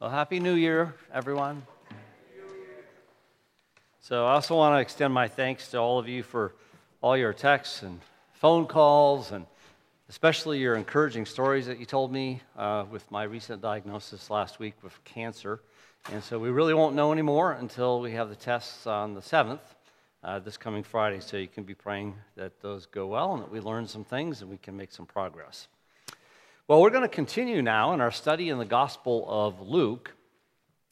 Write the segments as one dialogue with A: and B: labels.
A: Well, Happy New Year, everyone. So, I also want to extend my thanks to all of you for all your texts and phone calls, and especially your encouraging stories that you told me uh, with my recent diagnosis last week with cancer. And so, we really won't know anymore until we have the tests on the 7th, uh, this coming Friday. So, you can be praying that those go well and that we learn some things and we can make some progress. Well, we're going to continue now in our study in the Gospel of Luke.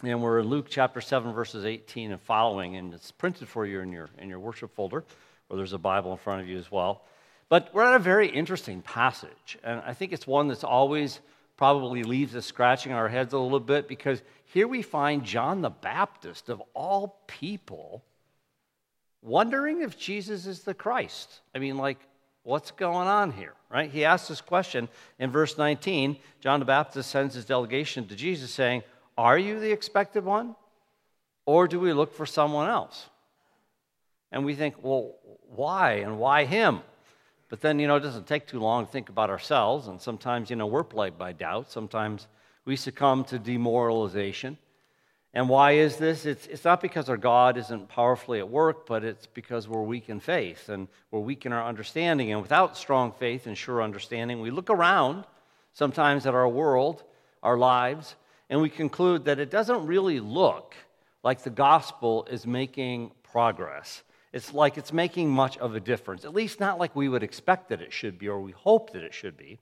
A: And we're in Luke chapter 7, verses 18 and following. And it's printed for you in your, in your worship folder, or there's a Bible in front of you as well. But we're at a very interesting passage. And I think it's one that's always probably leaves us scratching our heads a little bit because here we find John the Baptist, of all people, wondering if Jesus is the Christ. I mean, like, what's going on here, right? He asks this question in verse 19. John the Baptist sends his delegation to Jesus saying, Are you the expected one? Or do we look for someone else? And we think, well, why? And why him? But then, you know, it doesn't take too long to think about ourselves. And sometimes, you know, we're plagued by doubt. Sometimes we succumb to demoralization. And why is this? It's, it's not because our God isn't powerfully at work, but it's because we're weak in faith and we're weak in our understanding. And without strong faith and sure understanding, we look around sometimes at our world, our lives, and we conclude that it doesn't really look like the gospel is making progress. It's like it's making much of a difference, at least not like we would expect that it should be or we hope that it should be.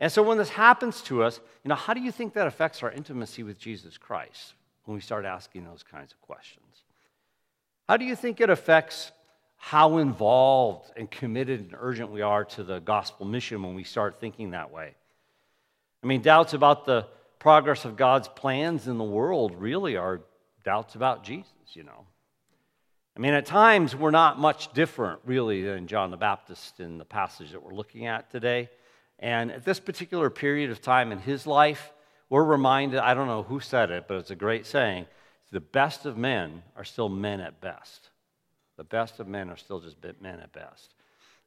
A: And so when this happens to us, you know, how do you think that affects our intimacy with Jesus Christ? When we start asking those kinds of questions. How do you think it affects how involved and committed and urgent we are to the gospel mission when we start thinking that way? I mean, doubts about the progress of God's plans in the world really are doubts about Jesus, you know. I mean, at times we're not much different, really, than John the Baptist in the passage that we're looking at today. And at this particular period of time in his life, we're reminded, I don't know who said it, but it's a great saying the best of men are still men at best. The best of men are still just men at best.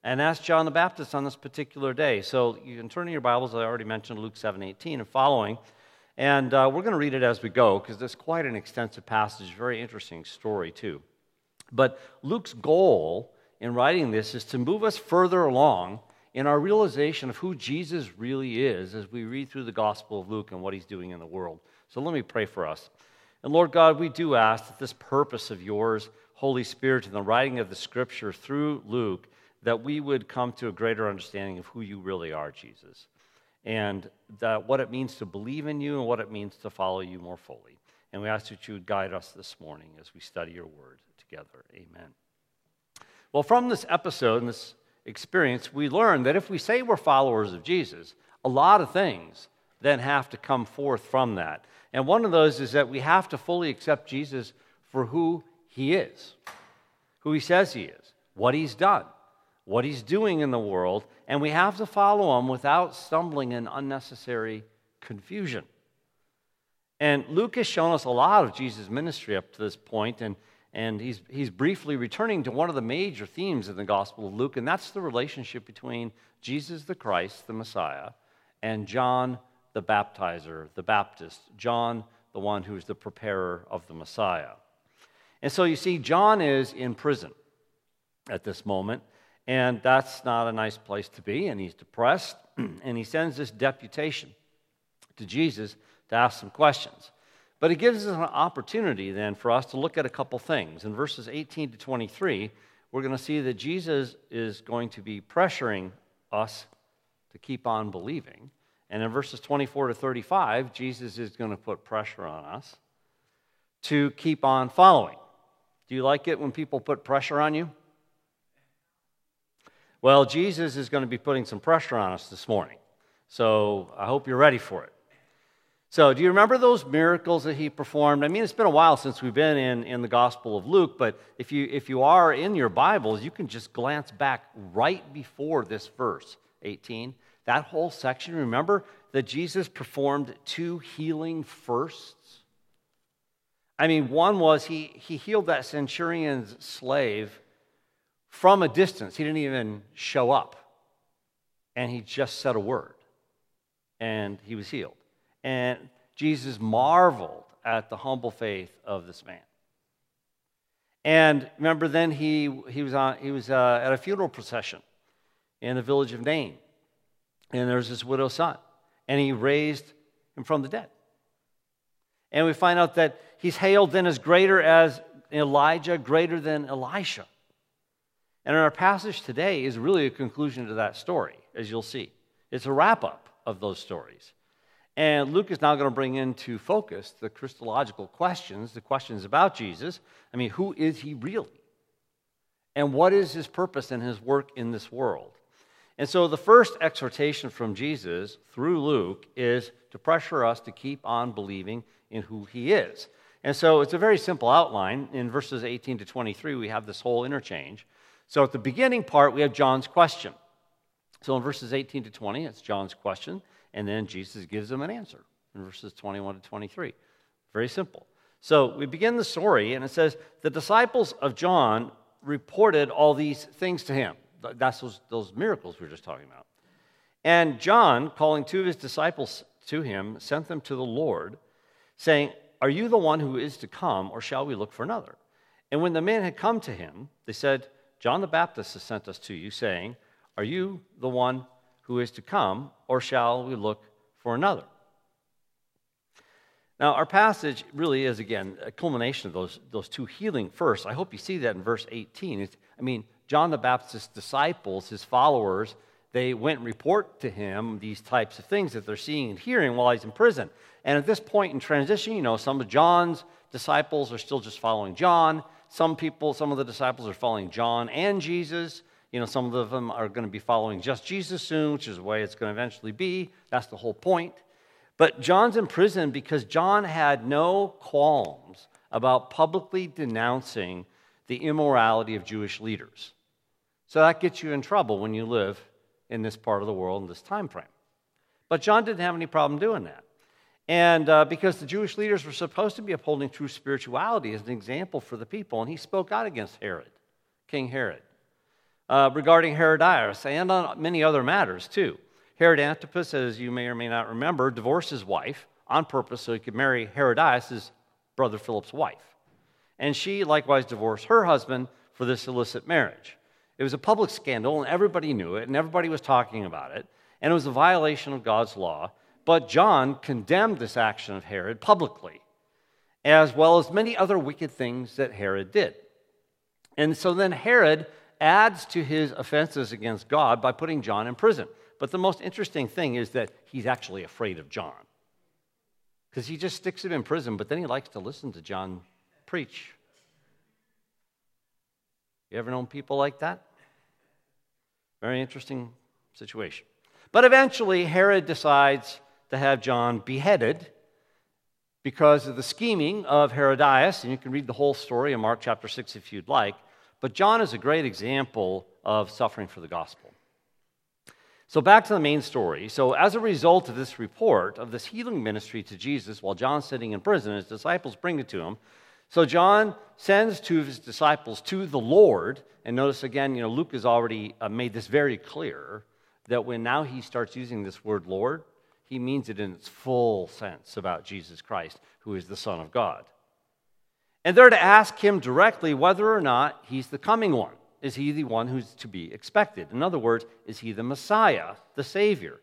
A: And that's John the Baptist on this particular day. So you can turn in your Bibles, I already mentioned Luke 7 18 and following. And uh, we're going to read it as we go because it's quite an extensive passage, very interesting story, too. But Luke's goal in writing this is to move us further along in our realization of who Jesus really is as we read through the Gospel of Luke and what he's doing in the world. So let me pray for us. And Lord God, we do ask that this purpose of yours, Holy Spirit, in the writing of the Scripture through Luke, that we would come to a greater understanding of who you really are, Jesus, and that what it means to believe in you and what it means to follow you more fully. And we ask that you would guide us this morning as we study your word together. Amen. Well, from this episode and this experience, we learn that if we say we're followers of Jesus, a lot of things then have to come forth from that. And one of those is that we have to fully accept Jesus for who he is, who he says he is, what he's done, what he's doing in the world, and we have to follow him without stumbling in unnecessary confusion. And Luke has shown us a lot of Jesus' ministry up to this point, and and he's, he's briefly returning to one of the major themes in the Gospel of Luke, and that's the relationship between Jesus the Christ, the Messiah, and John the baptizer, the Baptist, John, the one who's the preparer of the Messiah. And so you see, John is in prison at this moment, and that's not a nice place to be, and he's depressed, and he sends this deputation to Jesus to ask some questions. But it gives us an opportunity then for us to look at a couple things. In verses 18 to 23, we're going to see that Jesus is going to be pressuring us to keep on believing. And in verses 24 to 35, Jesus is going to put pressure on us to keep on following. Do you like it when people put pressure on you? Well, Jesus is going to be putting some pressure on us this morning. So I hope you're ready for it. So, do you remember those miracles that he performed? I mean, it's been a while since we've been in, in the Gospel of Luke, but if you, if you are in your Bibles, you can just glance back right before this verse 18. That whole section, remember that Jesus performed two healing firsts? I mean, one was he, he healed that centurion's slave from a distance. He didn't even show up, and he just said a word, and he was healed. And Jesus marveled at the humble faith of this man. And remember, then he, he was, on, he was uh, at a funeral procession in the village of Nain. And there's this widow's son. And he raised him from the dead. And we find out that he's hailed then as greater as Elijah, greater than Elisha. And our passage today is really a conclusion to that story, as you'll see. It's a wrap up of those stories. And Luke is now going to bring into focus the Christological questions, the questions about Jesus. I mean, who is he really? And what is his purpose and his work in this world? And so the first exhortation from Jesus through Luke is to pressure us to keep on believing in who he is. And so it's a very simple outline. In verses 18 to 23, we have this whole interchange. So at the beginning part, we have John's question. So in verses 18 to 20, it's John's question, and then Jesus gives them an answer in verses 21 to 23. Very simple. So we begin the story, and it says, The disciples of John reported all these things to him. That's those, those miracles we were just talking about. And John, calling two of his disciples to him, sent them to the Lord, saying, Are you the one who is to come, or shall we look for another? And when the men had come to him, they said, John the Baptist has sent us to you, saying, Are you the one who is to come, or shall we look for another? Now, our passage really is, again, a culmination of those, those two healing first. I hope you see that in verse 18. It's, I mean, John the Baptist's disciples, his followers, they went and report to him these types of things that they're seeing and hearing while he's in prison. And at this point in transition, you know, some of John's disciples are still just following John. Some people, some of the disciples are following John and Jesus. You know, some of them are going to be following just Jesus soon, which is the way it's going to eventually be. That's the whole point. But John's in prison because John had no qualms about publicly denouncing the immorality of Jewish leaders. So that gets you in trouble when you live in this part of the world in this time frame. But John didn't have any problem doing that. And uh, because the Jewish leaders were supposed to be upholding true spirituality as an example for the people, and he spoke out against Herod, King Herod, uh, regarding Herodias and on many other matters too. Herod Antipas, as you may or may not remember, divorced his wife on purpose so he could marry Herodias, his brother Philip's wife. And she likewise divorced her husband for this illicit marriage. It was a public scandal, and everybody knew it, and everybody was talking about it, and it was a violation of God's law. But John condemned this action of Herod publicly, as well as many other wicked things that Herod did. And so then Herod adds to his offenses against God by putting John in prison. But the most interesting thing is that he's actually afraid of John. Because he just sticks him in prison, but then he likes to listen to John preach. You ever known people like that? Very interesting situation. But eventually, Herod decides to have John beheaded because of the scheming of Herodias. And you can read the whole story in Mark chapter 6 if you'd like. But John is a great example of suffering for the gospel. So, back to the main story. So, as a result of this report of this healing ministry to Jesus while John's sitting in prison, his disciples bring it to him. So John sends two of his disciples to the Lord. And notice again, you know, Luke has already uh, made this very clear that when now he starts using this word Lord, he means it in its full sense about Jesus Christ, who is the Son of God. And they're to ask him directly whether or not he's the coming one. Is he the one who's to be expected? In other words, is he the Messiah, the Savior?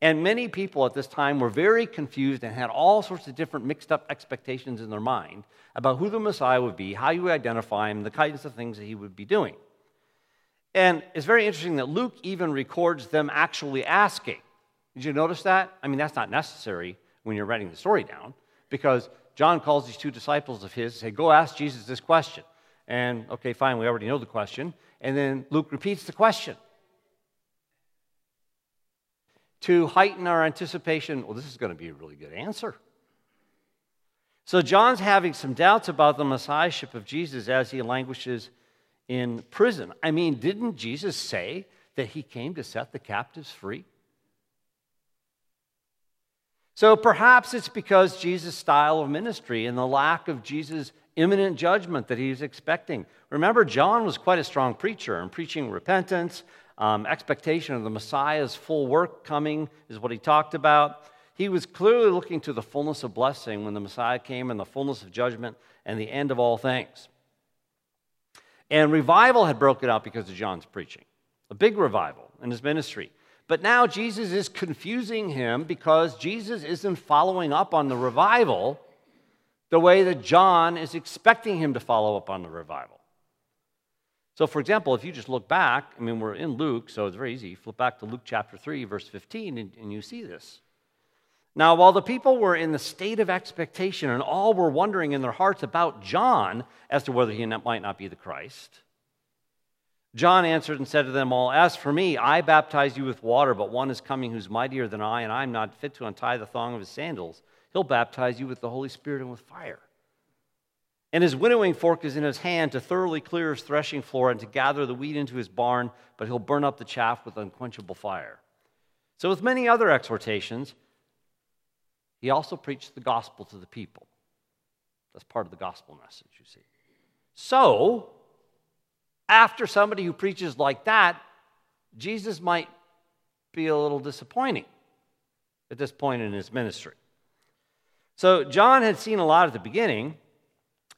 A: And many people at this time were very confused and had all sorts of different mixed up expectations in their mind about who the Messiah would be, how you would identify him, the kinds of things that he would be doing. And it's very interesting that Luke even records them actually asking. Did you notice that? I mean, that's not necessary when you're writing the story down because John calls these two disciples of his and say, Go ask Jesus this question. And okay, fine, we already know the question. And then Luke repeats the question to heighten our anticipation well, this is going to be a really good answer. So, John's having some doubts about the messiahship of Jesus as he languishes in prison. I mean, didn't Jesus say that he came to set the captives free? So perhaps it's because Jesus' style of ministry and the lack of Jesus' imminent judgment that he's expecting. Remember, John was quite a strong preacher and preaching repentance, um, expectation of the Messiah's full work coming is what he talked about. he was clearly looking to the fullness of blessing when the Messiah came and the fullness of judgment and the end of all things. And revival had broken out because of John's preaching, a big revival in his ministry. But now Jesus is confusing him because Jesus isn't following up on the revival the way that John is expecting him to follow up on the revival. So, for example, if you just look back, I mean, we're in Luke, so it's very easy. Flip back to Luke chapter 3, verse 15, and, and you see this. Now, while the people were in the state of expectation and all were wondering in their hearts about John as to whether he might not be the Christ, John answered and said to them all, As for me, I baptize you with water, but one is coming who's mightier than I, and I am not fit to untie the thong of his sandals. He'll baptize you with the Holy Spirit and with fire. And his winnowing fork is in his hand to thoroughly clear his threshing floor and to gather the wheat into his barn, but he'll burn up the chaff with unquenchable fire. So, with many other exhortations, he also preached the gospel to the people. That's part of the gospel message, you see. So, after somebody who preaches like that, Jesus might be a little disappointing at this point in his ministry. So, John had seen a lot at the beginning,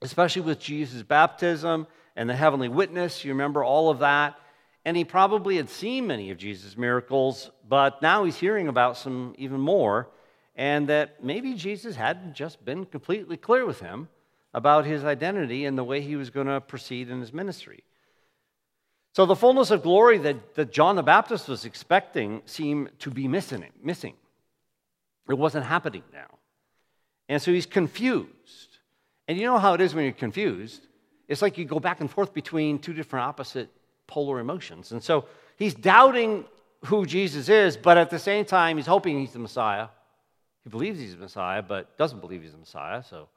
A: especially with Jesus' baptism and the heavenly witness. You remember all of that. And he probably had seen many of Jesus' miracles, but now he's hearing about some even more and that maybe Jesus hadn't just been completely clear with him about his identity and the way he was going to proceed in his ministry. So the fullness of glory that, that John the Baptist was expecting seemed to be missing. missing. It wasn't happening now. And so he's confused. And you know how it is when you're confused? It's like you go back and forth between two different opposite polar emotions. And so he's doubting who Jesus is, but at the same time, he's hoping he's the Messiah. He believes he's the Messiah, but doesn't believe he's the Messiah. So,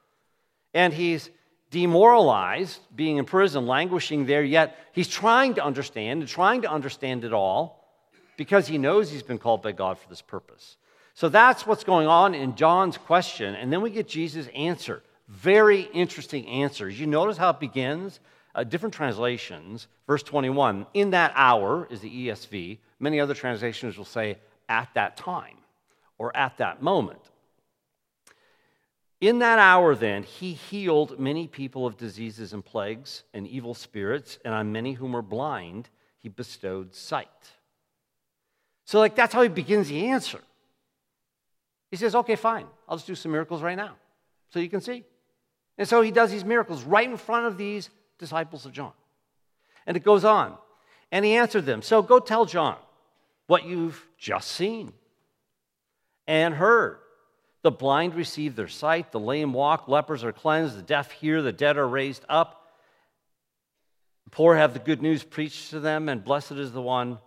A: and he's demoralized, being in prison, languishing there. Yet he's trying to understand and trying to understand it all because he knows he's been called by God for this purpose. So that's what's going on in John's question, and then we get Jesus' answer. Very interesting answers. You notice how it begins. Uh, different translations, verse 21, in that hour is the ESV. Many other translations will say at that time or at that moment. In that hour, then, he healed many people of diseases and plagues and evil spirits, and on many whom were blind, he bestowed sight. So, like, that's how he begins the answer. He says, okay, fine, I'll just do some miracles right now so you can see. And so he does these miracles right in front of these disciples of John. And it goes on. And he answered them, So go tell John what you've just seen and heard. The blind receive their sight, the lame walk, lepers are cleansed, the deaf hear, the dead are raised up. The poor have the good news preached to them, and blessed is the one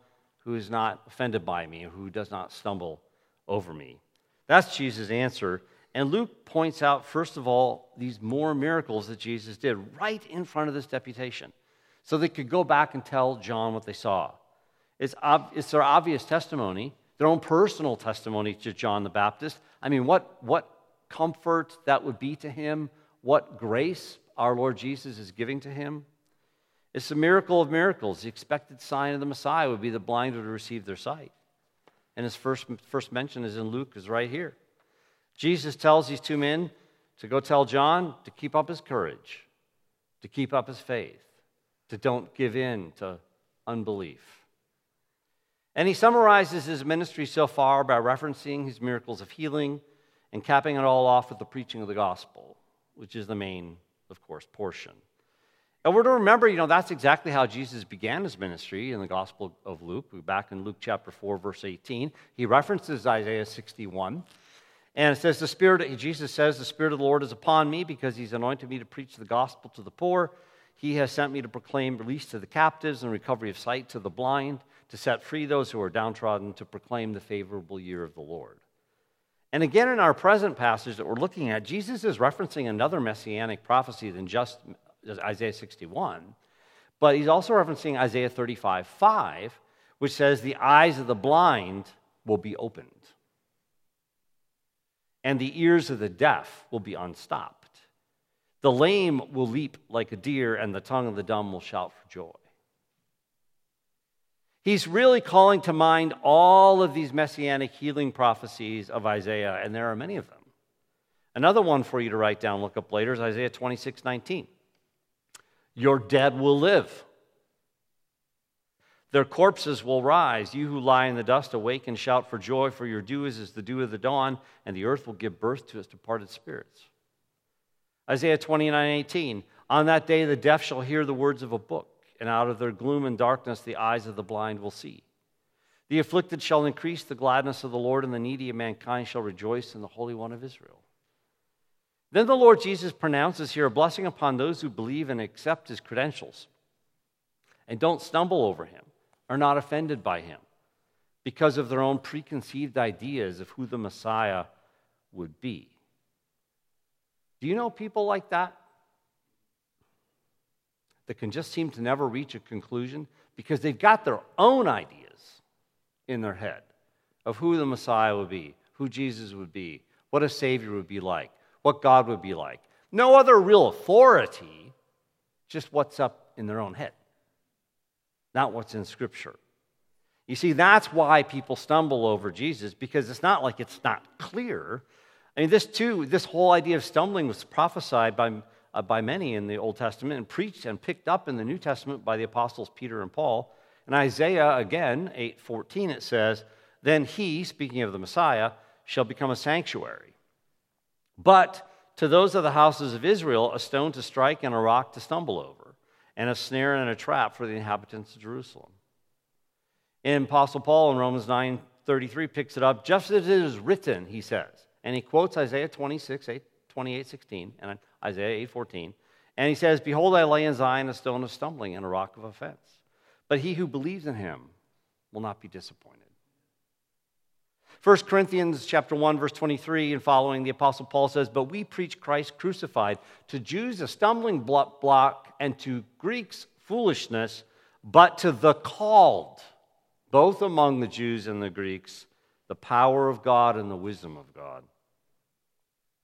A: who is not offended by me, who does not stumble over me. That's Jesus' answer. And Luke points out, first of all, these more miracles that Jesus did right in front of this deputation so they could go back and tell John what they saw. It's, ob- it's their obvious testimony their own personal testimony to John the Baptist. I mean, what, what comfort that would be to him, what grace our Lord Jesus is giving to him. It's a miracle of miracles. The expected sign of the Messiah would be the blind would receive their sight. And his first, first mention is in Luke, is right here. Jesus tells these two men to go tell John to keep up his courage, to keep up his faith, to don't give in to unbelief. And he summarizes his ministry so far by referencing his miracles of healing and capping it all off with the preaching of the gospel, which is the main, of course, portion. And we're to remember, you know, that's exactly how Jesus began his ministry in the Gospel of Luke. We're back in Luke chapter 4, verse 18. He references Isaiah 61. And it says, the Spirit, Jesus says, the Spirit of the Lord is upon me because he's anointed me to preach the gospel to the poor. He has sent me to proclaim release to the captives and recovery of sight to the blind to set free those who are downtrodden, to proclaim the favorable year of the Lord. And again, in our present passage that we're looking at, Jesus is referencing another messianic prophecy than just Isaiah 61, but he's also referencing Isaiah 35 5, which says, The eyes of the blind will be opened, and the ears of the deaf will be unstopped. The lame will leap like a deer, and the tongue of the dumb will shout for joy. He's really calling to mind all of these messianic healing prophecies of Isaiah, and there are many of them. Another one for you to write down, look up later, is Isaiah 26 19. Your dead will live. Their corpses will rise. You who lie in the dust, awake and shout for joy, for your dew is as the dew of the dawn, and the earth will give birth to its departed spirits. Isaiah 29 18. On that day, the deaf shall hear the words of a book, and out of their gloom and darkness, the eyes of the blind will see. The afflicted shall increase the gladness of the Lord, and the needy of mankind shall rejoice in the Holy One of Israel. Then the Lord Jesus pronounces here a blessing upon those who believe and accept his credentials and don't stumble over him, are not offended by him because of their own preconceived ideas of who the Messiah would be. Do you know people like that? That can just seem to never reach a conclusion because they've got their own ideas in their head of who the Messiah would be, who Jesus would be, what a Savior would be like what God would be like. No other real authority, just what's up in their own head, not what's in Scripture. You see, that's why people stumble over Jesus, because it's not like it's not clear. I mean, this too, this whole idea of stumbling was prophesied by, uh, by many in the Old Testament and preached and picked up in the New Testament by the apostles Peter and Paul. In Isaiah, again, 8:14, it says, Then he, speaking of the Messiah, shall become a sanctuary but to those of the houses of Israel, a stone to strike and a rock to stumble over, and a snare and a trap for the inhabitants of Jerusalem. And Apostle Paul in Romans 9 33 picks it up just as it is written, he says. And he quotes Isaiah 26, 8, 28, 16, and Isaiah 8, 14. And he says, Behold, I lay in Zion a stone of stumbling and a rock of offense. But he who believes in him will not be disappointed. 1 Corinthians chapter 1 verse 23 and following the apostle Paul says, "But we preach Christ crucified, to Jews a stumbling block and to Greeks foolishness, but to the called, both among the Jews and the Greeks, the power of God and the wisdom of God."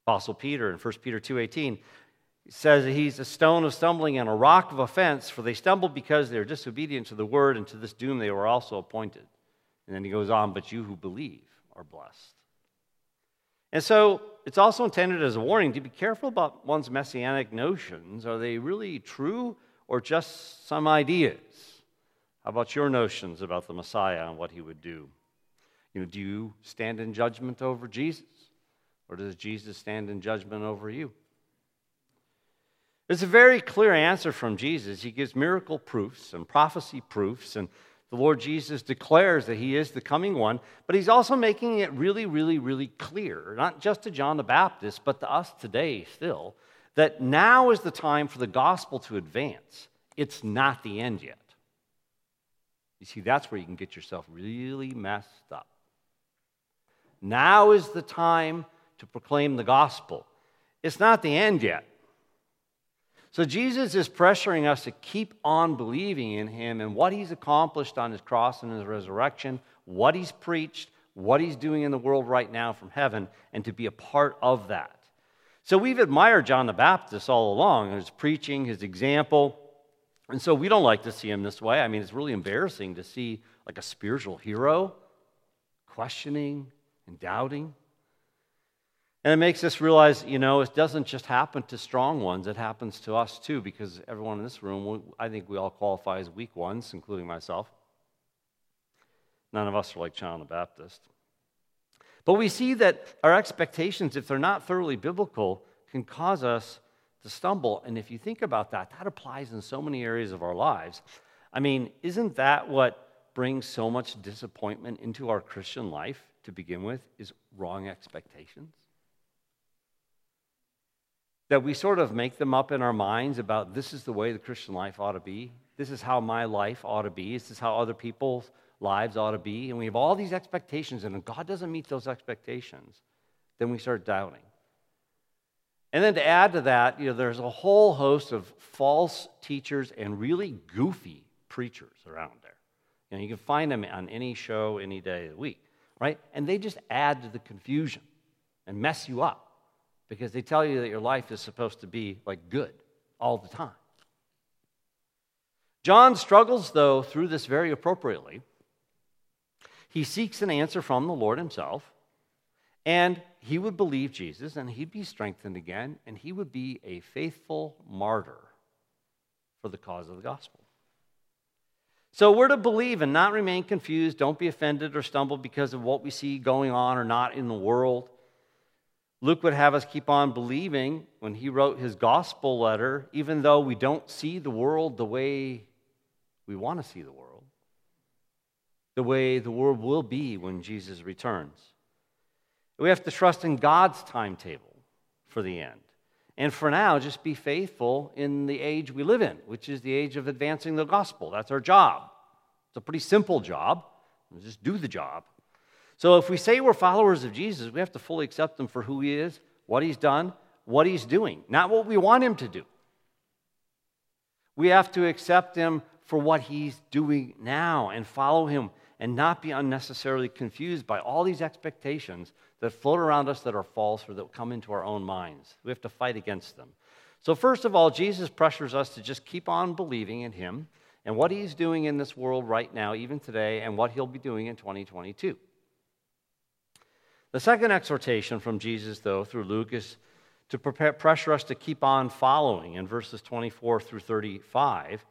A: Apostle Peter in 1 Peter 2:18 says that he's a stone of stumbling and a rock of offense, for they stumbled because they are disobedient to the word, and to this doom they were also appointed. And then he goes on, but you who believe are blessed. And so it's also intended as a warning to be careful about one's messianic notions. Are they really true or just some ideas? How about your notions about the Messiah and what he would do? You know, do you stand in judgment over Jesus? Or does Jesus stand in judgment over you? There's a very clear answer from Jesus. He gives miracle proofs and prophecy proofs and the Lord Jesus declares that he is the coming one, but he's also making it really, really, really clear, not just to John the Baptist, but to us today still, that now is the time for the gospel to advance. It's not the end yet. You see, that's where you can get yourself really messed up. Now is the time to proclaim the gospel. It's not the end yet. So Jesus is pressuring us to keep on believing in him and what he's accomplished on his cross and his resurrection, what he's preached, what he's doing in the world right now from heaven, and to be a part of that. So we've admired John the Baptist all along, his preaching, his example. And so we don't like to see him this way. I mean, it's really embarrassing to see like a spiritual hero questioning and doubting. And it makes us realize, you know, it doesn't just happen to strong ones, it happens to us too, because everyone in this room, I think we all qualify as weak ones, including myself. None of us are like John the Baptist. But we see that our expectations, if they're not thoroughly biblical, can cause us to stumble. And if you think about that, that applies in so many areas of our lives. I mean, isn't that what brings so much disappointment into our Christian life to begin with? Is wrong expectations? That we sort of make them up in our minds about this is the way the Christian life ought to be. This is how my life ought to be. This is how other people's lives ought to be. And we have all these expectations, and if God doesn't meet those expectations, then we start doubting. And then to add to that, you know, there's a whole host of false teachers and really goofy preachers around there. You know, you can find them on any show any day of the week, right? And they just add to the confusion and mess you up because they tell you that your life is supposed to be like good all the time. John struggles, though, through this very appropriately. He seeks an answer from the Lord himself, and he would believe Jesus, and he'd be strengthened again, and he would be a faithful martyr for the cause of the gospel. So we're to believe and not remain confused. Don't be offended or stumble because of what we see going on or not in the world. Luke would have us keep on believing when he wrote his gospel letter, even though we don't see the world the way we want to see the world, the way the world will be when Jesus returns. We have to trust in God's timetable for the end. And for now, just be faithful in the age we live in, which is the age of advancing the gospel. That's our job. It's a pretty simple job. Just do the job. So if we say we're followers of Jesus, we have to fully accept him for who he is, what he's done, what he's doing, not what we want him to do. We have to accept him for what he's doing now and follow him and not be unnecessarily confused by all these expectations that float around us that are false or that come into our own minds. We have to fight against them. So, first of all, Jesus pressures us to just keep on believing in him and what he's doing in this world right now, even today, and what he'll be doing in 2022. The second exhortation from Jesus, though, through Luke, is to prepare, pressure us to keep on following in verses 24 through 35.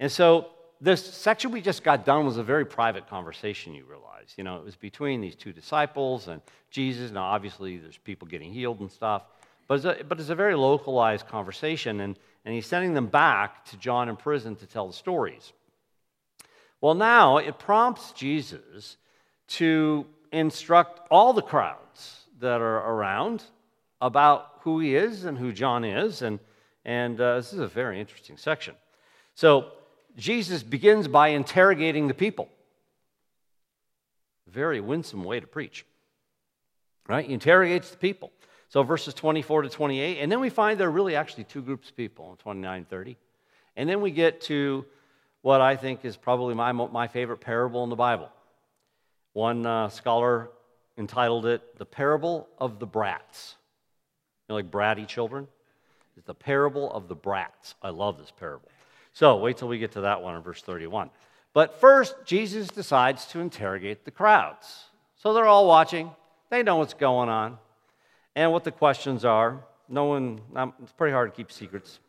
A: And so, this section we just got done was a very private conversation, you realize. You know, it was between these two disciples and Jesus. Now, obviously, there's people getting healed and stuff, but it's a, but it's a very localized conversation, and, and he's sending them back to John in prison to tell the stories. Well, now it prompts Jesus to instruct all the crowds that are around about who he is and who John is, and, and uh, this is a very interesting section. So, Jesus begins by interrogating the people. Very winsome way to preach. Right? He interrogates the people. So verses 24 to 28. And then we find there are really actually two groups of people in 29 30. And then we get to what I think is probably my, my favorite parable in the Bible. One uh, scholar entitled it The Parable of the Brats. You know, like bratty children? It's the parable of the brats. I love this parable. So wait till we get to that one in verse 31. But first, Jesus decides to interrogate the crowds. So they're all watching, they know what's going on and what the questions are. No one, it's pretty hard to keep secrets.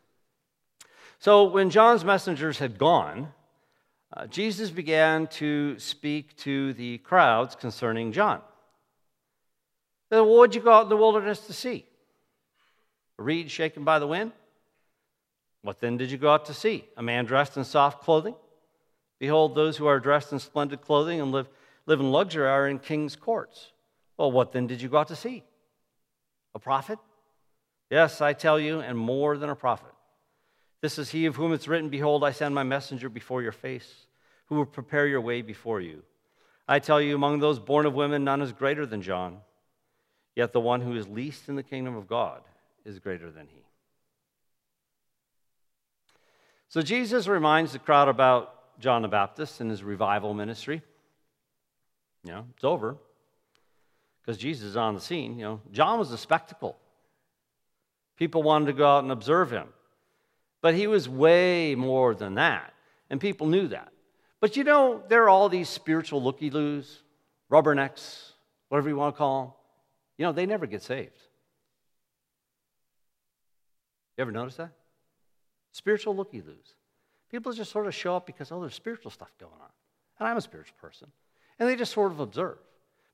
A: So when John's messengers had gone, uh, Jesus began to speak to the crowds concerning John. Then, what did you go out in the wilderness to see? A reed shaken by the wind? What then did you go out to see? A man dressed in soft clothing? Behold, those who are dressed in splendid clothing and live, live in luxury are in king's courts. Well, what then did you go out to see? A prophet? Yes, I tell you, and more than a prophet. This is he of whom it's written, Behold, I send my messenger before your face, who will prepare your way before you. I tell you, among those born of women, none is greater than John. Yet the one who is least in the kingdom of God is greater than he. So Jesus reminds the crowd about John the Baptist and his revival ministry. You know, it's over because Jesus is on the scene. You know, John was a spectacle. People wanted to go out and observe him. But he was way more than that. And people knew that. But you know, there are all these spiritual looky loos, rubbernecks, whatever you want to call them. You know, they never get saved. You ever notice that? Spiritual looky loos. People just sort of show up because, oh, there's spiritual stuff going on. And I'm a spiritual person. And they just sort of observe.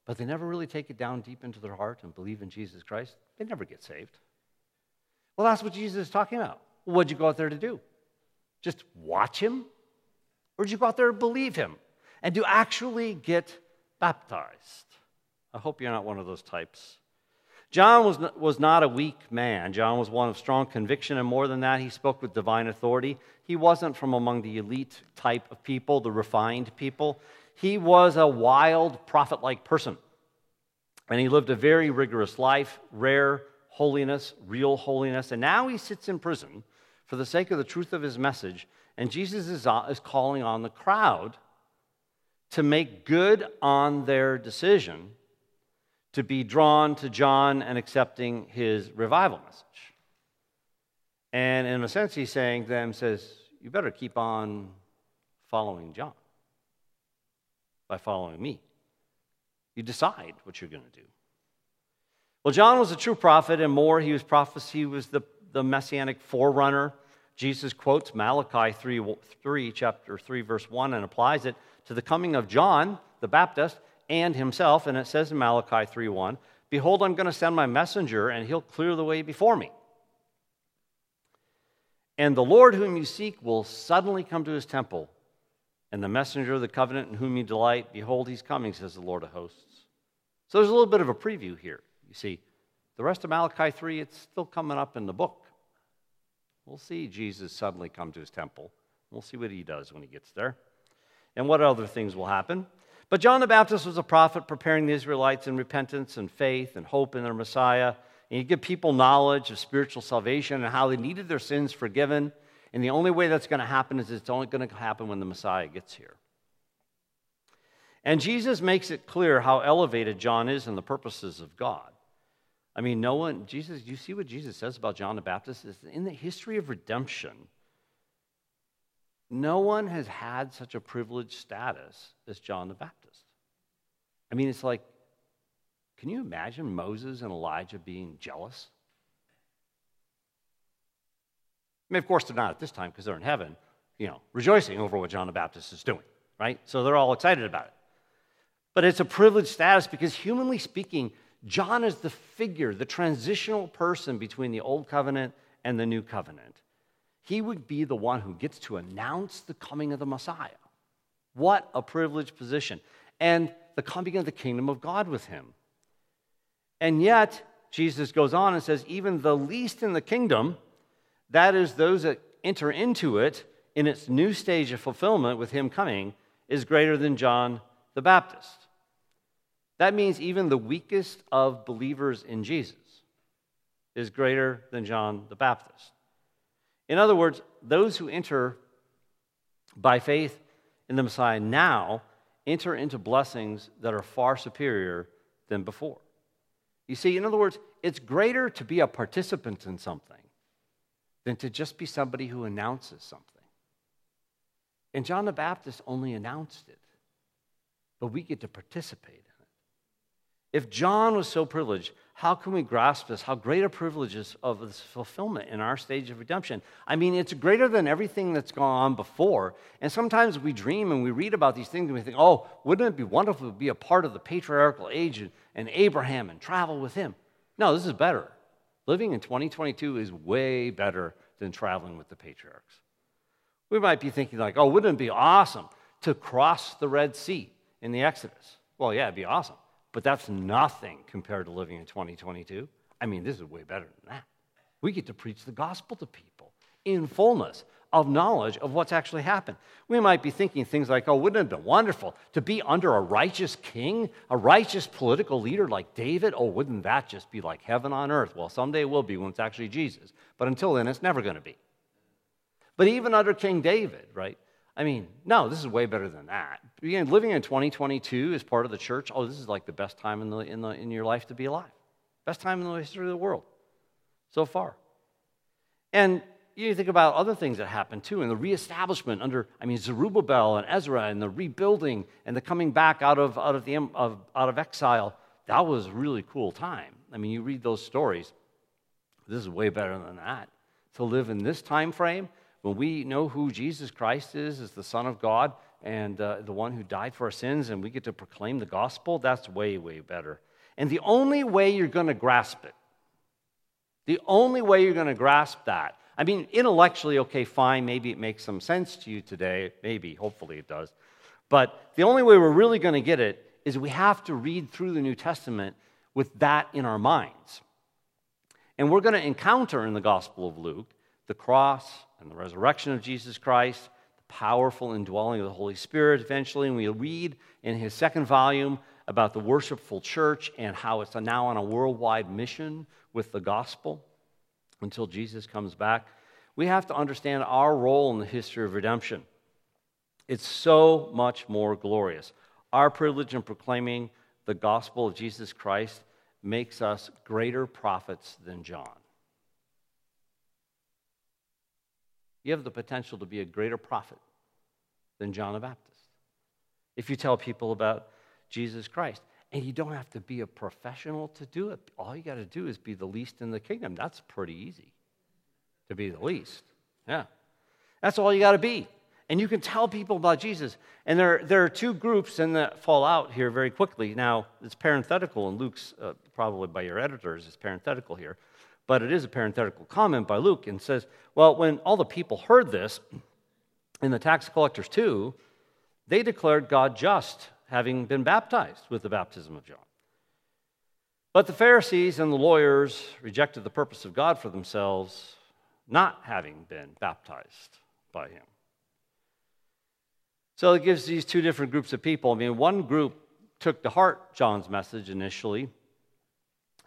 A: But they never really take it down deep into their heart and believe in Jesus Christ. They never get saved. Well, that's what Jesus is talking about. What'd you go out there to do? Just watch him? Or did you go out there to believe him and to actually get baptized? I hope you're not one of those types. John was, was not a weak man. John was one of strong conviction, and more than that, he spoke with divine authority. He wasn't from among the elite type of people, the refined people. He was a wild, prophet like person. And he lived a very rigorous life, rare holiness, real holiness. And now he sits in prison for the sake of the truth of his message. And Jesus is, uh, is calling on the crowd to make good on their decision to be drawn to John and accepting his revival message. And in a sense, he's saying to them, says, you better keep on following John, by following me. You decide what you're going to do. Well, John was a true prophet, and more, he was prophecy, he was the, the messianic forerunner. Jesus quotes Malachi 3, 3, chapter 3, verse 1, and applies it to the coming of John the Baptist and himself. And it says in Malachi 3, 1, Behold, I'm going to send my messenger, and he'll clear the way before me. And the Lord whom you seek will suddenly come to his temple, and the messenger of the covenant in whom you delight, behold, he's coming, says the Lord of hosts. So there's a little bit of a preview here. You see, the rest of Malachi 3, it's still coming up in the book. We'll see Jesus suddenly come to his temple. We'll see what he does when he gets there and what other things will happen. But John the Baptist was a prophet preparing the Israelites in repentance and faith and hope in their Messiah. And he give people knowledge of spiritual salvation and how they needed their sins forgiven. And the only way that's going to happen is it's only going to happen when the Messiah gets here. And Jesus makes it clear how elevated John is in the purposes of God. I mean, no one, Jesus, you see what Jesus says about John the Baptist? Is in the history of redemption, no one has had such a privileged status as John the Baptist. I mean, it's like, can you imagine Moses and Elijah being jealous? I mean, of course, they're not at this time because they're in heaven, you know, rejoicing over what John the Baptist is doing, right? So they're all excited about it. But it's a privileged status because, humanly speaking, John is the figure, the transitional person between the old covenant and the new covenant. He would be the one who gets to announce the coming of the Messiah. What a privileged position. And the coming of the kingdom of God with him. And yet, Jesus goes on and says, even the least in the kingdom, that is, those that enter into it in its new stage of fulfillment with him coming, is greater than John the Baptist. That means even the weakest of believers in Jesus is greater than John the Baptist. In other words, those who enter by faith in the Messiah now enter into blessings that are far superior than before. You see, in other words, it's greater to be a participant in something than to just be somebody who announces something. And John the Baptist only announced it, but we get to participate if John was so privileged, how can we grasp this? How great a privilege is of this fulfillment in our stage of redemption. I mean, it's greater than everything that's gone on before. And sometimes we dream and we read about these things and we think, oh, wouldn't it be wonderful to be a part of the patriarchal age and, and Abraham and travel with him? No, this is better. Living in 2022 is way better than traveling with the patriarchs. We might be thinking, like, oh, wouldn't it be awesome to cross the Red Sea in the Exodus? Well, yeah, it'd be awesome. But that's nothing compared to living in 2022. I mean, this is way better than that. We get to preach the gospel to people in fullness of knowledge of what's actually happened. We might be thinking things like, oh, wouldn't it have been wonderful to be under a righteous king, a righteous political leader like David? Oh, wouldn't that just be like heaven on earth? Well, someday it will be when it's actually Jesus. But until then, it's never going to be. But even under King David, right? I mean, no, this is way better than that. Living in 2022 as part of the church, oh, this is like the best time in, the, in, the, in your life to be alive. Best time in the history of the world so far. And you think about other things that happened too, and the reestablishment under, I mean, Zerubbabel and Ezra, and the rebuilding and the coming back out of, out of, the, of, out of exile. That was a really cool time. I mean, you read those stories. This is way better than that. To live in this time frame when we know who Jesus Christ is, as the Son of God and uh, the one who died for our sins, and we get to proclaim the gospel, that's way, way better. And the only way you're going to grasp it, the only way you're going to grasp that, I mean, intellectually, okay, fine, maybe it makes some sense to you today, maybe, hopefully it does. But the only way we're really going to get it is we have to read through the New Testament with that in our minds. And we're going to encounter in the Gospel of Luke the cross and the resurrection of Jesus Christ, the powerful indwelling of the Holy Spirit eventually. And we read in his second volume about the worshipful church and how it's now on a worldwide mission with the gospel until Jesus comes back. We have to understand our role in the history of redemption. It's so much more glorious. Our privilege in proclaiming the gospel of Jesus Christ makes us greater prophets than John. You have the potential to be a greater prophet than John the Baptist. If you tell people about Jesus Christ, and you don't have to be a professional to do it, all you got to do is be the least in the kingdom. That's pretty easy to be the least. Yeah. That's all you got to be. And you can tell people about Jesus. And there, there are two groups in that fall out here very quickly. Now, it's parenthetical in Luke's, uh, probably by your editors, it's parenthetical here. But it is a parenthetical comment by Luke and says, well, when all the people heard this, and the tax collectors too, they declared God just, having been baptized with the baptism of John. But the Pharisees and the lawyers rejected the purpose of God for themselves, not having been baptized by him. So it gives these two different groups of people. I mean, one group took to heart John's message initially,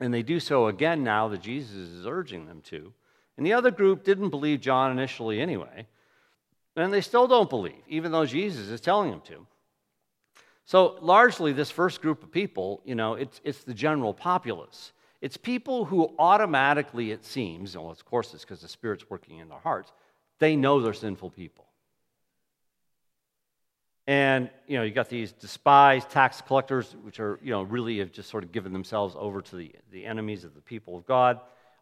A: and they do so again now that Jesus is urging them to. And the other group didn't believe John initially anyway, and they still don't believe, even though Jesus is telling them to. So, largely, this first group of people, you know, it's, it's the general populace. It's people who automatically, it seems, well, of course, it's because the Spirit's working in their hearts, they know they're sinful people. And, you know, you got these despised tax collectors, which are, you know, really have just sort of given themselves over to the, the enemies of the people of God.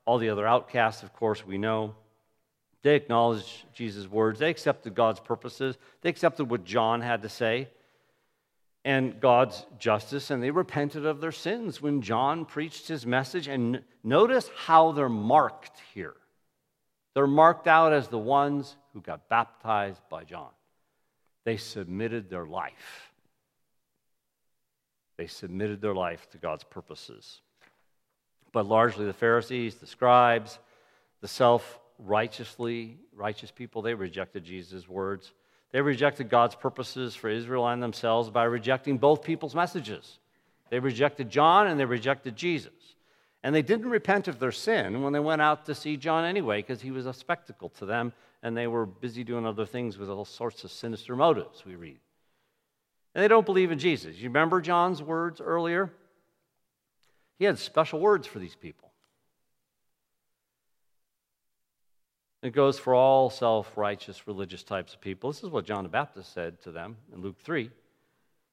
A: All the other outcasts, of course, we know. They acknowledged Jesus' words. They accepted God's purposes. They accepted what John had to say and God's justice, and they repented of their sins when John preached his message. And notice how they're marked here. They're marked out as the ones who got baptized by John. They submitted their life. They submitted their life to God's purposes. But largely the Pharisees, the scribes, the self righteously righteous people, they rejected Jesus' words. They rejected God's purposes for Israel and themselves by rejecting both people's messages. They rejected John and they rejected Jesus. And they didn't repent of their sin when they went out to see John anyway, because he was a spectacle to them and they were busy doing other things with all sorts of sinister motives, we read. And they don't believe in Jesus. You remember John's words earlier? He had special words for these people. It goes for all self righteous religious types of people. This is what John the Baptist said to them in Luke 3.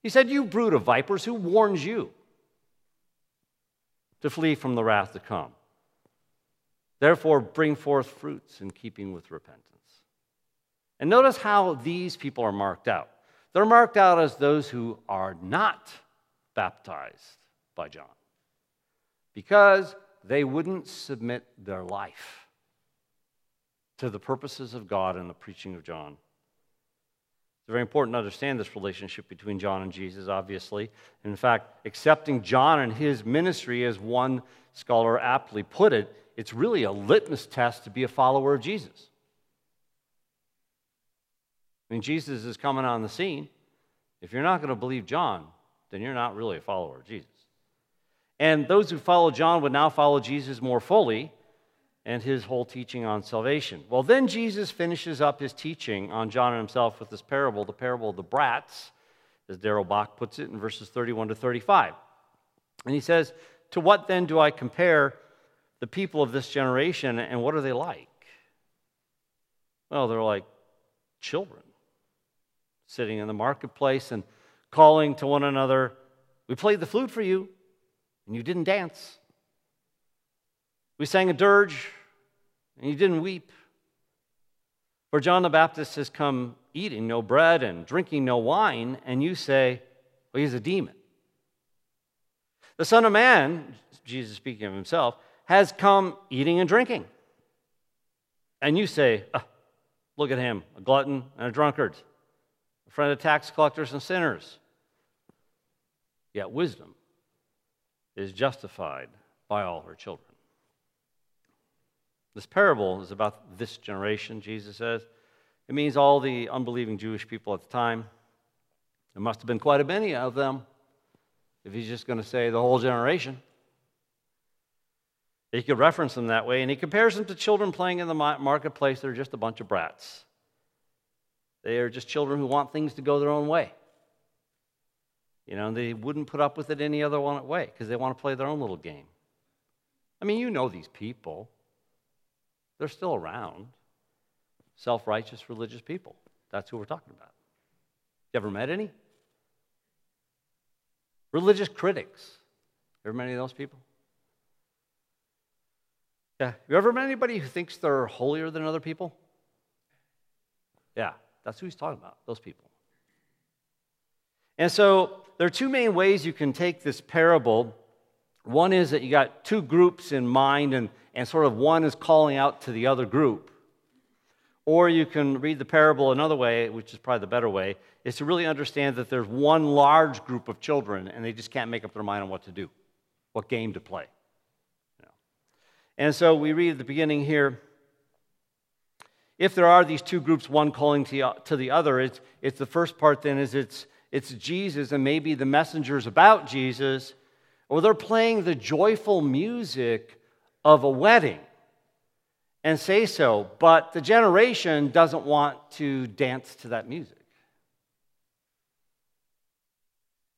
A: He said, You brood of vipers, who warns you to flee from the wrath to come? Therefore, bring forth fruits in keeping with repentance. And notice how these people are marked out. They're marked out as those who are not baptized by John because they wouldn't submit their life to the purposes of God and the preaching of John. It's very important to understand this relationship between John and Jesus, obviously. In fact, accepting John and his ministry, as one scholar aptly put it, it's really a litmus test to be a follower of Jesus. I mean, Jesus is coming on the scene. If you're not going to believe John, then you're not really a follower of Jesus. And those who follow John would now follow Jesus more fully and his whole teaching on salvation. Well, then Jesus finishes up his teaching on John and himself with this parable, the parable of the brats, as Darrell Bock puts it in verses 31 to 35. And he says, To what then do I compare the people of this generation, and what are they like? Well, they're like children sitting in the marketplace and calling to one another, We played the flute for you, and you didn't dance. We sang a dirge, and you didn't weep. For John the Baptist has come eating no bread and drinking no wine, and you say, Well, he's a demon. The Son of Man, Jesus speaking of himself, has come eating and drinking. And you say, oh, Look at him, a glutton and a drunkard friend of tax collectors and sinners. Yet wisdom is justified by all her children. This parable is about this generation, Jesus says. It means all the unbelieving Jewish people at the time. There must have been quite a many of them if he's just going to say the whole generation. He could reference them that way, and he compares them to children playing in the marketplace. that are just a bunch of brats. They are just children who want things to go their own way. You know, they wouldn't put up with it any other way because they want to play their own little game. I mean, you know these people. They're still around. Self righteous religious people. That's who we're talking about. You ever met any? Religious critics. Ever met any of those people? Yeah. You ever met anybody who thinks they're holier than other people? Yeah, that's who he's talking about, those people. And so there are two main ways you can take this parable. One is that you got two groups in mind, and, and sort of one is calling out to the other group. Or you can read the parable another way, which is probably the better way, is to really understand that there's one large group of children and they just can't make up their mind on what to do, what game to play. You know. And so we read at the beginning here if there are these two groups, one calling to, to the other, it's, it's the first part then is it's, it's Jesus and maybe the messengers about Jesus, or they're playing the joyful music of a wedding and say so, but the generation doesn't want to dance to that music.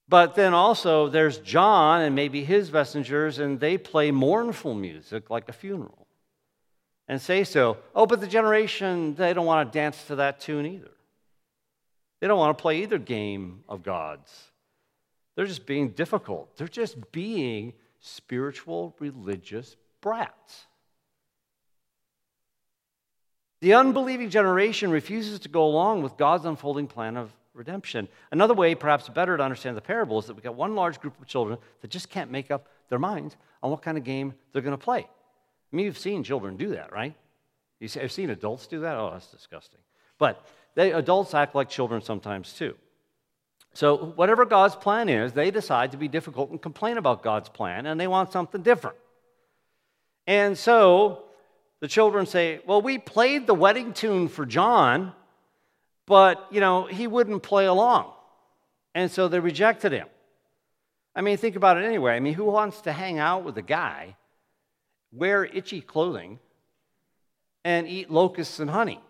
A: But then also there's John and maybe his messengers, and they play mournful music like a funeral and say so. Oh, but the generation, they don't want to dance to that tune either. They don't want to play either game of God's. They're just being difficult. They're just being spiritual, religious brats. The unbelieving generation refuses to go along with God's unfolding plan of redemption. Another way, perhaps better to understand the parable, is that we've got one large group of children that just can't make up their minds on what kind of game they're going to play. I mean, you've seen children do that, right? You've seen adults do that? Oh, that's disgusting. But they, adults act like children sometimes too. So, whatever God's plan is, they decide to be difficult and complain about God's plan, and they want something different. And so, the children say, Well, we played the wedding tune for John, but, you know, he wouldn't play along. And so they rejected him. I mean, think about it anyway. I mean, who wants to hang out with a guy, wear itchy clothing, and eat locusts and honey?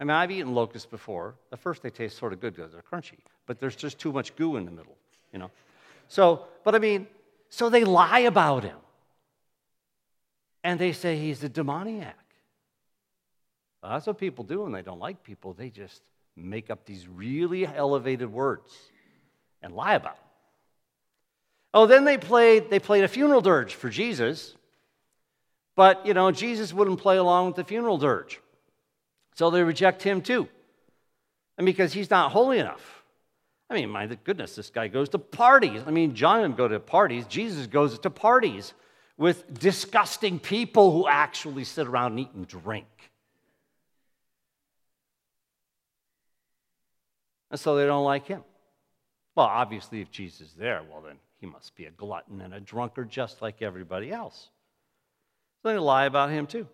A: I mean, I've eaten locusts before. At first, they taste sort of good because they're crunchy, but there's just too much goo in the middle, you know? So, but I mean, so they lie about him and they say he's a demoniac. Well, that's what people do when they don't like people. They just make up these really elevated words and lie about them. Oh, then they played, they played a funeral dirge for Jesus, but, you know, Jesus wouldn't play along with the funeral dirge. So they reject him too. And because he's not holy enough. I mean, my goodness, this guy goes to parties. I mean, John didn't go to parties, Jesus goes to parties with disgusting people who actually sit around and eat and drink. And so they don't like him. Well, obviously, if Jesus is there, well, then he must be a glutton and a drunkard just like everybody else. So they lie about him too.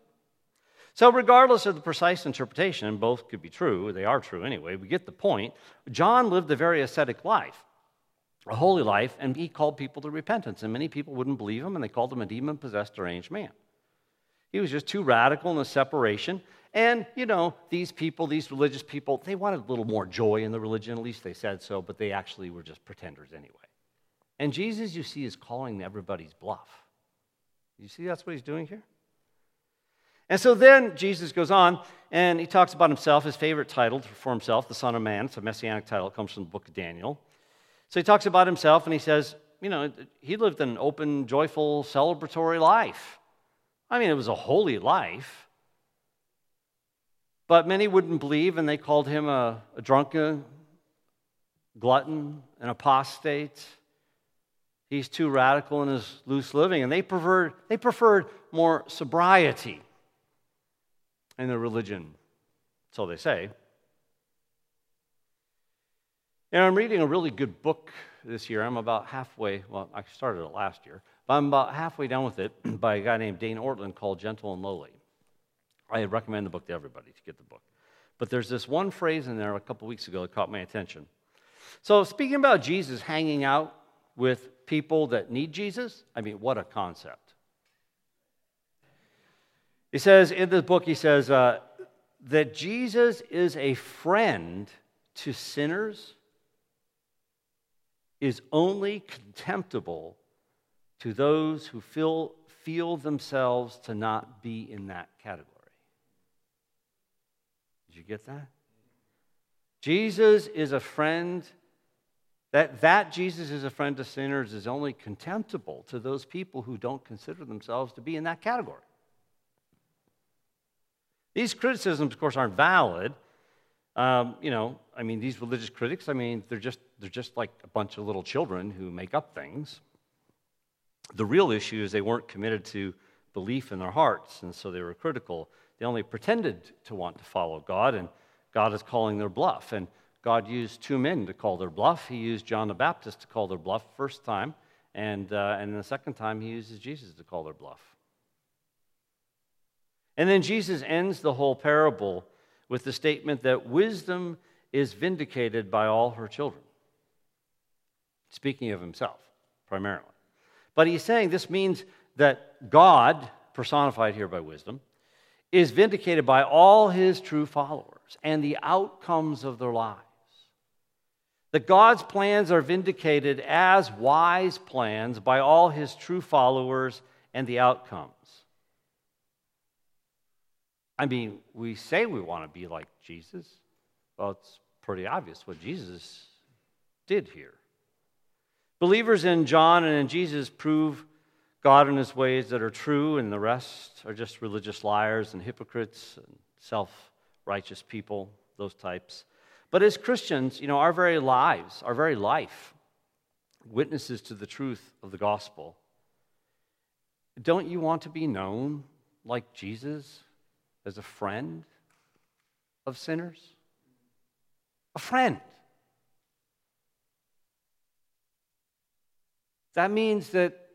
A: So, regardless of the precise interpretation, both could be true, they are true anyway, we get the point. John lived a very ascetic life a holy life, and he called people to repentance. And many people wouldn't believe him, and they called him a demon possessed, deranged man. He was just too radical in the separation. And, you know, these people, these religious people, they wanted a little more joy in the religion, at least they said so, but they actually were just pretenders anyway. And Jesus, you see, is calling everybody's bluff. You see that's what he's doing here? And so then Jesus goes on and he talks about himself, his favorite title for himself, the Son of Man. It's a messianic title, it comes from the book of Daniel. So he talks about himself and he says, you know, he lived an open, joyful, celebratory life. I mean, it was a holy life. But many wouldn't believe, and they called him a, a drunken, glutton, an apostate. He's too radical in his loose living, and they preferred, they preferred more sobriety in their religion, so they say. And I'm reading a really good book this year. I'm about halfway, well, I started it last year, but I'm about halfway done with it by a guy named Dane Ortlund called Gentle and Lowly. I recommend the book to everybody to get the book. But there's this one phrase in there a couple weeks ago that caught my attention. So, speaking about Jesus hanging out with people that need Jesus, I mean, what a concept. He says in the book, he says uh, that Jesus is a friend to sinners is only contemptible to those who feel, feel themselves to not be in that category. Did you get that? Jesus is a friend that that Jesus is a friend to sinners is only contemptible to those people who don't consider themselves to be in that category. These criticisms, of course, aren't valid. Um, you know, I mean, these religious critics, I mean, they're just, they're just like a bunch of little children who make up things. The real issue is they weren't committed to belief in their hearts, and so they were critical. They only pretended to want to follow God, and God is calling their bluff. And God used two men to call their bluff. He used John the Baptist to call their bluff first time, and, uh, and the second time he uses Jesus to call their bluff. And then Jesus ends the whole parable with the statement that wisdom is vindicated by all her children. Speaking of himself, primarily. But he's saying this means that God, personified here by wisdom, is vindicated by all his true followers and the outcomes of their lives. That God's plans are vindicated as wise plans by all his true followers and the outcomes. I mean, we say we want to be like Jesus. Well, it's pretty obvious what Jesus did here. Believers in John and in Jesus prove God and his ways that are true, and the rest are just religious liars and hypocrites and self righteous people, those types. But as Christians, you know, our very lives, our very life, witnesses to the truth of the gospel. Don't you want to be known like Jesus as a friend of sinners? A friend. That means that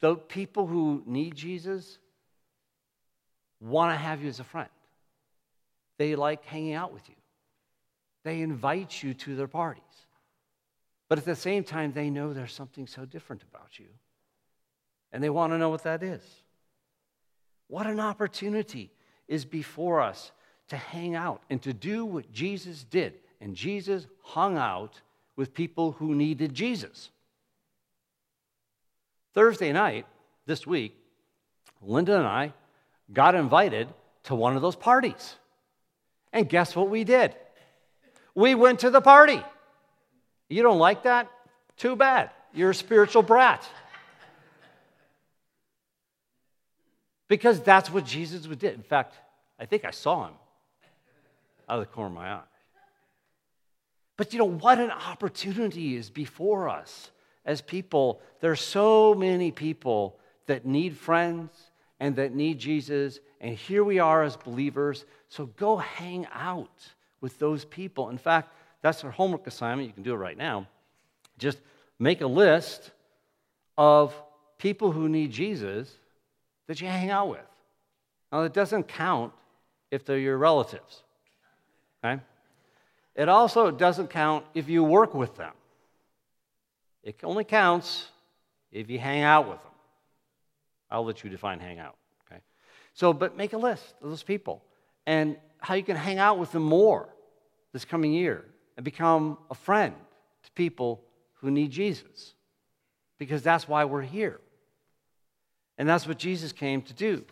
A: the people who need Jesus want to have you as a friend. They like hanging out with you. They invite you to their parties. But at the same time, they know there's something so different about you. And they want to know what that is. What an opportunity is before us to hang out and to do what Jesus did. And Jesus hung out with people who needed Jesus. Thursday night, this week, Linda and I got invited to one of those parties. And guess what we did? We went to the party. You don't like that? Too bad. You're a spiritual brat. Because that's what Jesus did. In fact, I think I saw him out of the corner of my eye. But you know, what an opportunity is before us as people. There are so many people that need friends and that need Jesus. And here we are as believers. So go hang out with those people. In fact, that's our homework assignment. You can do it right now. Just make a list of people who need Jesus that you hang out with. Now, it doesn't count if they're your relatives. Okay? It also doesn't count if you work with them. It only counts if you hang out with them. I'll let you define hang out. Okay? So, but make a list of those people and how you can hang out with them more this coming year and become a friend to people who need Jesus. Because that's why we're here. And that's what Jesus came to do.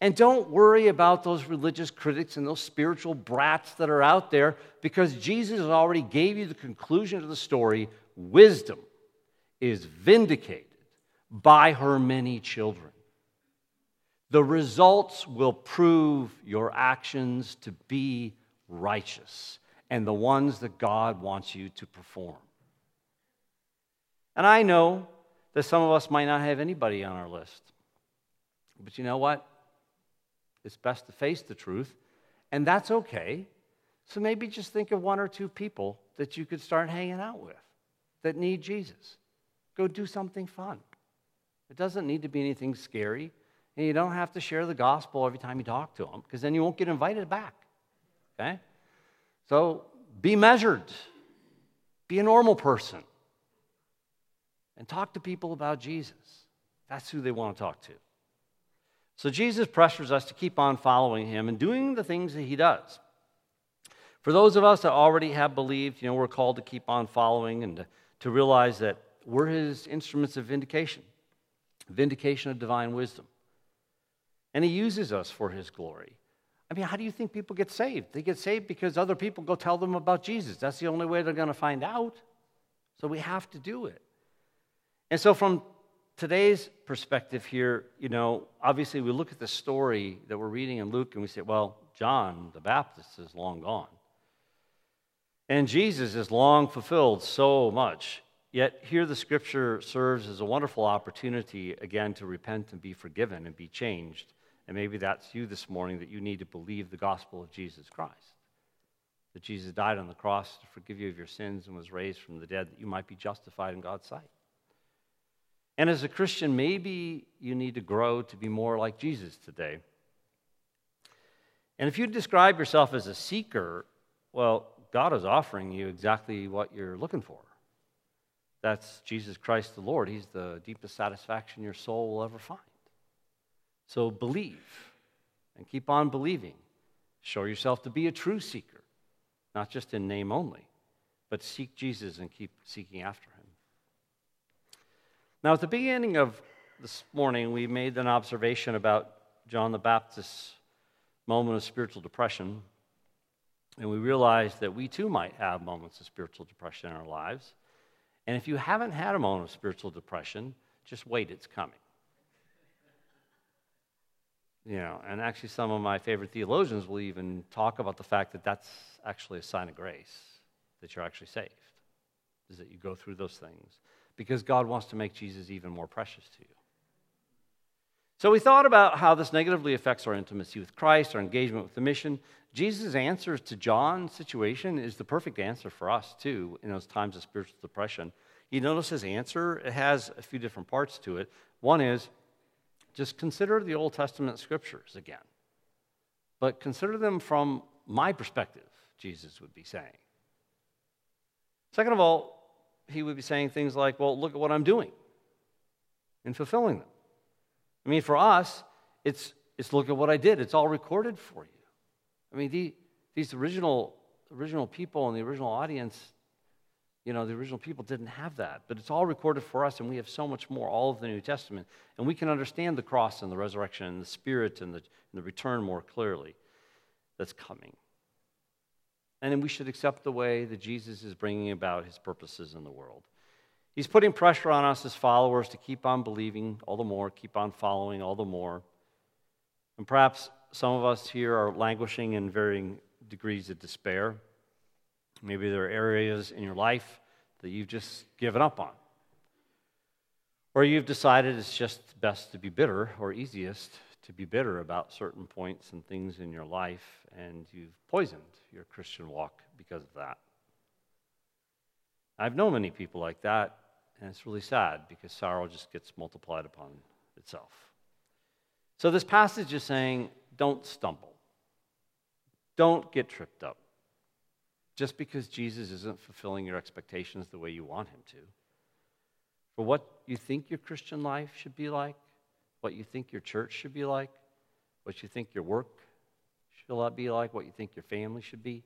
A: And don't worry about those religious critics and those spiritual brats that are out there because Jesus already gave you the conclusion of the story. Wisdom is vindicated by her many children. The results will prove your actions to be righteous and the ones that God wants you to perform. And I know that some of us might not have anybody on our list. But you know what? It's best to face the truth, and that's okay. So maybe just think of one or two people that you could start hanging out with that need Jesus. Go do something fun. It doesn't need to be anything scary, and you don't have to share the gospel every time you talk to them because then you won't get invited back. Okay? So be measured, be a normal person, and talk to people about Jesus. That's who they want to talk to. So Jesus pressures us to keep on following him and doing the things that he does. For those of us that already have believed, you know, we're called to keep on following and to, to realize that we're his instruments of vindication, vindication of divine wisdom. And he uses us for his glory. I mean, how do you think people get saved? They get saved because other people go tell them about Jesus. That's the only way they're going to find out. So we have to do it. And so, from today's perspective here, you know, obviously we look at the story that we're reading in Luke and we say, well, John the Baptist is long gone. And Jesus is long fulfilled so much. Yet here the scripture serves as a wonderful opportunity again to repent and be forgiven and be changed and maybe that's you this morning that you need to believe the gospel of Jesus Christ. That Jesus died on the cross to forgive you of your sins and was raised from the dead that you might be justified in God's sight. And as a Christian, maybe you need to grow to be more like Jesus today. And if you describe yourself as a seeker, well, God is offering you exactly what you're looking for. That's Jesus Christ the Lord. He's the deepest satisfaction your soul will ever find. So believe and keep on believing. Show yourself to be a true seeker, not just in name only, but seek Jesus and keep seeking after him. Now, at the beginning of this morning, we made an observation about John the Baptist's moment of spiritual depression. And we realized that we too might have moments of spiritual depression in our lives. And if you haven't had a moment of spiritual depression, just wait, it's coming. You know, and actually, some of my favorite theologians will even talk about the fact that that's actually a sign of grace, that you're actually saved, is that you go through those things because God wants to make Jesus even more precious to you. So we thought about how this negatively affects our intimacy with Christ, our engagement with the mission. Jesus' answers to John's situation is the perfect answer for us, too, in those times of spiritual depression. You notice his answer, it has a few different parts to it. One is, just consider the Old Testament scriptures again. But consider them from my perspective, Jesus would be saying. Second of all, he would be saying things like, well, look at what I'm doing in fulfilling them. I mean, for us, it's, it's look at what I did. It's all recorded for you. I mean, the, these original, original people and the original audience you know, the original people didn't have that, but it's all recorded for us, and we have so much more, all of the New Testament. And we can understand the cross and the resurrection and the Spirit and the, and the return more clearly that's coming. And then we should accept the way that Jesus is bringing about his purposes in the world. He's putting pressure on us as followers to keep on believing all the more, keep on following all the more. And perhaps some of us here are languishing in varying degrees of despair. Maybe there are areas in your life that you've just given up on. Or you've decided it's just best to be bitter or easiest to be bitter about certain points and things in your life, and you've poisoned your Christian walk because of that. I've known many people like that, and it's really sad because sorrow just gets multiplied upon itself. So, this passage is saying don't stumble, don't get tripped up just because Jesus isn't fulfilling your expectations the way you want him to. For what you think your Christian life should be like, what you think your church should be like, what you think your work should be like, what you think your family should be,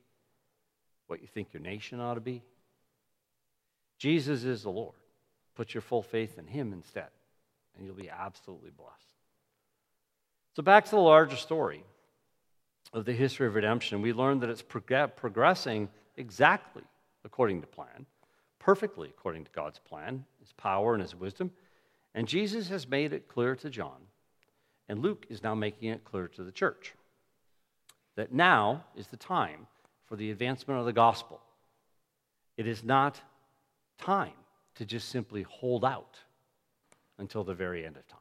A: what you think your nation ought to be. Jesus is the Lord. Put your full faith in him instead, and you'll be absolutely blessed. So, back to the larger story of the history of redemption, we learn that it's prog- progressing exactly according to plan, perfectly according to God's plan, His power, and His wisdom. And Jesus has made it clear to John, and Luke is now making it clear to the church that now is the time for the advancement of the gospel. It is not time to just simply hold out until the very end of time.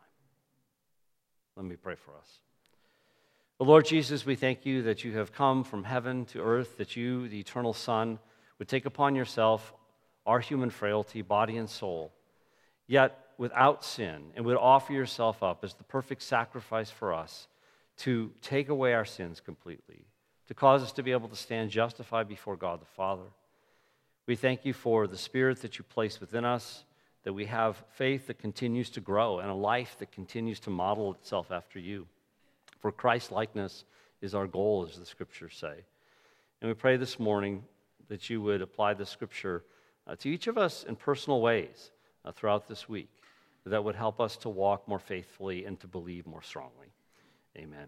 A: Let me pray for us. Lord Jesus, we thank you that you have come from heaven to earth, that you, the eternal Son, would take upon yourself our human frailty, body and soul, yet without sin, and would offer yourself up as the perfect sacrifice for us to take away our sins completely, to cause us to be able to stand justified before God the Father. We thank you for the Spirit that you place within us, that we have faith that continues to grow and a life that continues to model itself after you. For Christ likeness is our goal, as the scriptures say. And we pray this morning that you would apply the scripture uh, to each of us in personal ways uh, throughout this week that would help us to walk more faithfully and to believe more strongly. Amen.